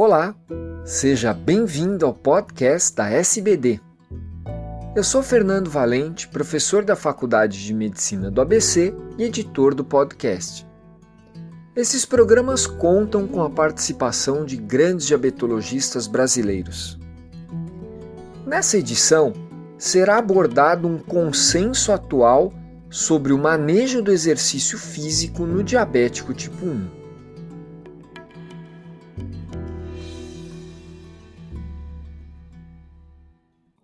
Olá, seja bem-vindo ao podcast da SBD. Eu sou Fernando Valente, professor da Faculdade de Medicina do ABC e editor do podcast. Esses programas contam com a participação de grandes diabetologistas brasileiros. Nessa edição, será abordado um consenso atual sobre o manejo do exercício físico no diabético tipo 1.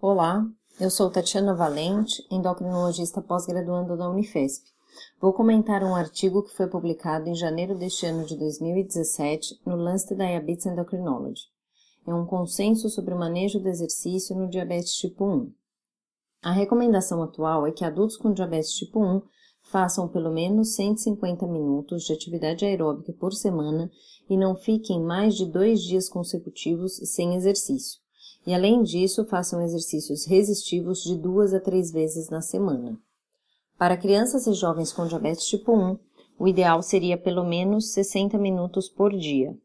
Olá, eu sou Tatiana Valente, endocrinologista pós-graduanda da Unifesp. Vou comentar um artigo que foi publicado em janeiro deste ano de 2017 no Lancet Diabetes Endocrinology. É um consenso sobre o manejo do exercício no diabetes tipo 1. A recomendação atual é que adultos com diabetes tipo 1 façam pelo menos 150 minutos de atividade aeróbica por semana e não fiquem mais de dois dias consecutivos sem exercício e, além disso, façam exercícios resistivos de duas a três vezes na semana. Para crianças e jovens com diabetes tipo 1, o ideal seria pelo menos 60 minutos por dia.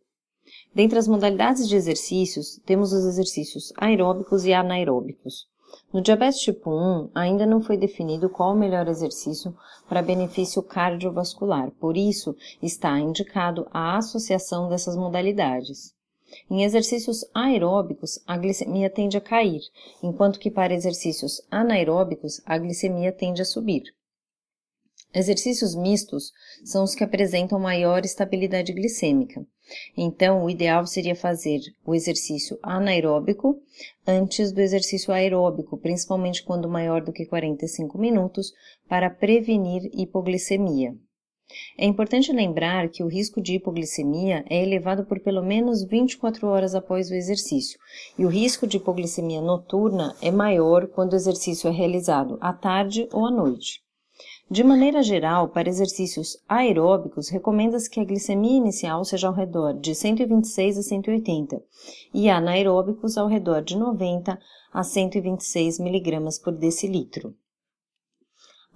Dentre as modalidades de exercícios, temos os exercícios aeróbicos e anaeróbicos. No diabetes tipo 1, ainda não foi definido qual o melhor exercício para benefício cardiovascular, por isso está indicado a associação dessas modalidades. Em exercícios aeróbicos, a glicemia tende a cair, enquanto que para exercícios anaeróbicos, a glicemia tende a subir. Exercícios mistos são os que apresentam maior estabilidade glicêmica. Então, o ideal seria fazer o exercício anaeróbico antes do exercício aeróbico, principalmente quando maior do que 45 minutos, para prevenir hipoglicemia. É importante lembrar que o risco de hipoglicemia é elevado por pelo menos 24 horas após o exercício, e o risco de hipoglicemia noturna é maior quando o exercício é realizado à tarde ou à noite. De maneira geral, para exercícios aeróbicos, recomenda-se que a glicemia inicial seja ao redor de 126 a 180 e anaeróbicos ao redor de 90 a 126 mg por decilitro.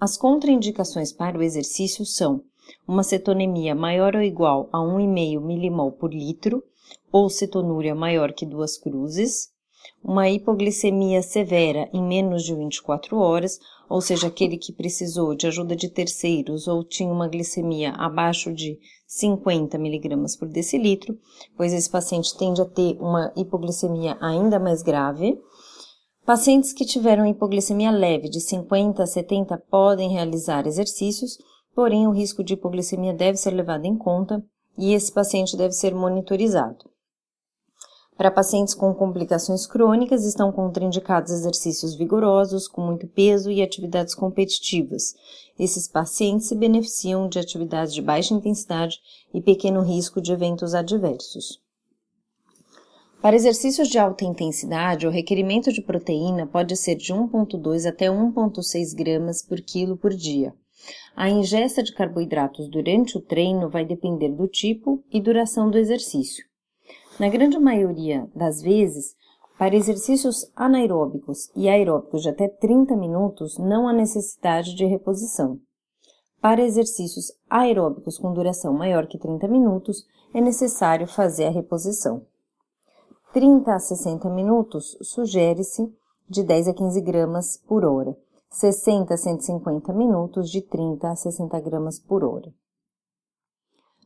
As contraindicações para o exercício são uma cetonemia maior ou igual a 1,5 milimol por litro, ou cetonúria maior que duas cruzes, uma hipoglicemia severa em menos de 24 horas, ou seja, aquele que precisou de ajuda de terceiros ou tinha uma glicemia abaixo de 50 miligramas por decilitro, pois esse paciente tende a ter uma hipoglicemia ainda mais grave. Pacientes que tiveram hipoglicemia leve de 50 a 70 podem realizar exercícios porém o risco de hipoglicemia deve ser levado em conta e esse paciente deve ser monitorizado. Para pacientes com complicações crônicas, estão contraindicados exercícios vigorosos, com muito peso e atividades competitivas. Esses pacientes se beneficiam de atividades de baixa intensidade e pequeno risco de eventos adversos. Para exercícios de alta intensidade, o requerimento de proteína pode ser de 1,2 até 1,6 gramas por quilo por dia. A ingesta de carboidratos durante o treino vai depender do tipo e duração do exercício. Na grande maioria das vezes, para exercícios anaeróbicos e aeróbicos de até 30 minutos, não há necessidade de reposição. Para exercícios aeróbicos com duração maior que 30 minutos, é necessário fazer a reposição. 30 a 60 minutos sugere-se de 10 a 15 gramas por hora 60 a 150 minutos de 30 a 60 gramas por hora.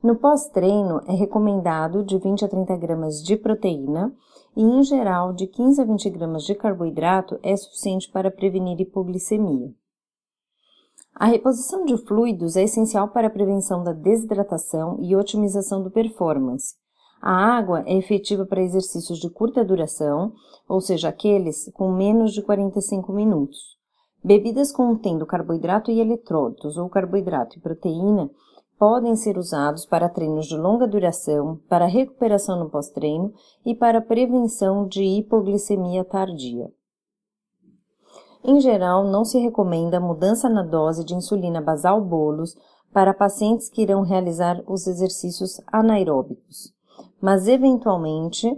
No pós-treino, é recomendado de 20 a 30 gramas de proteína e, em geral, de 15 a 20 gramas de carboidrato é suficiente para prevenir hipoglicemia. A reposição de fluidos é essencial para a prevenção da desidratação e otimização do performance. A água é efetiva para exercícios de curta duração, ou seja, aqueles com menos de 45 minutos. Bebidas contendo carboidrato e eletrólitos ou carboidrato e proteína podem ser usados para treinos de longa duração, para recuperação no pós-treino e para prevenção de hipoglicemia tardia. Em geral, não se recomenda mudança na dose de insulina basal bolos para pacientes que irão realizar os exercícios anaeróbicos, mas eventualmente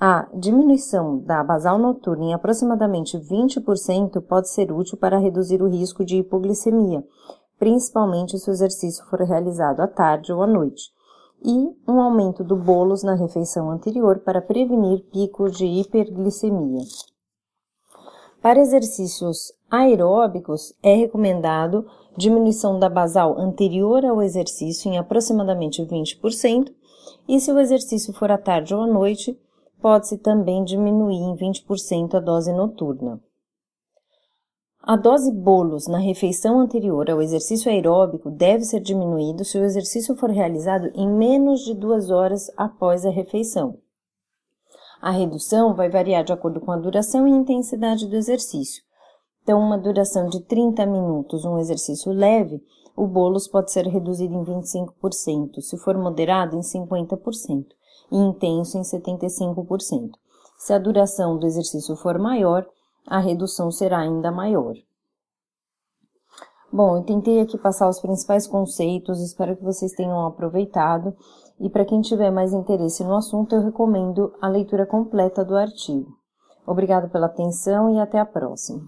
a diminuição da basal noturna em aproximadamente 20% pode ser útil para reduzir o risco de hipoglicemia, principalmente se o exercício for realizado à tarde ou à noite, e um aumento do bolos na refeição anterior para prevenir picos de hiperglicemia. Para exercícios aeróbicos, é recomendado diminuição da basal anterior ao exercício em aproximadamente 20%, e se o exercício for à tarde ou à noite, pode-se também diminuir em 20% a dose noturna. A dose bolos na refeição anterior ao exercício aeróbico deve ser diminuído se o exercício for realizado em menos de duas horas após a refeição. A redução vai variar de acordo com a duração e intensidade do exercício. Então, uma duração de 30 minutos, um exercício leve, o bolos pode ser reduzido em 25%, se for moderado, em 50%, e intenso, em 75%. Se a duração do exercício for maior, a redução será ainda maior. Bom, eu tentei aqui passar os principais conceitos, espero que vocês tenham aproveitado. E para quem tiver mais interesse no assunto, eu recomendo a leitura completa do artigo. Obrigado pela atenção e até a próxima.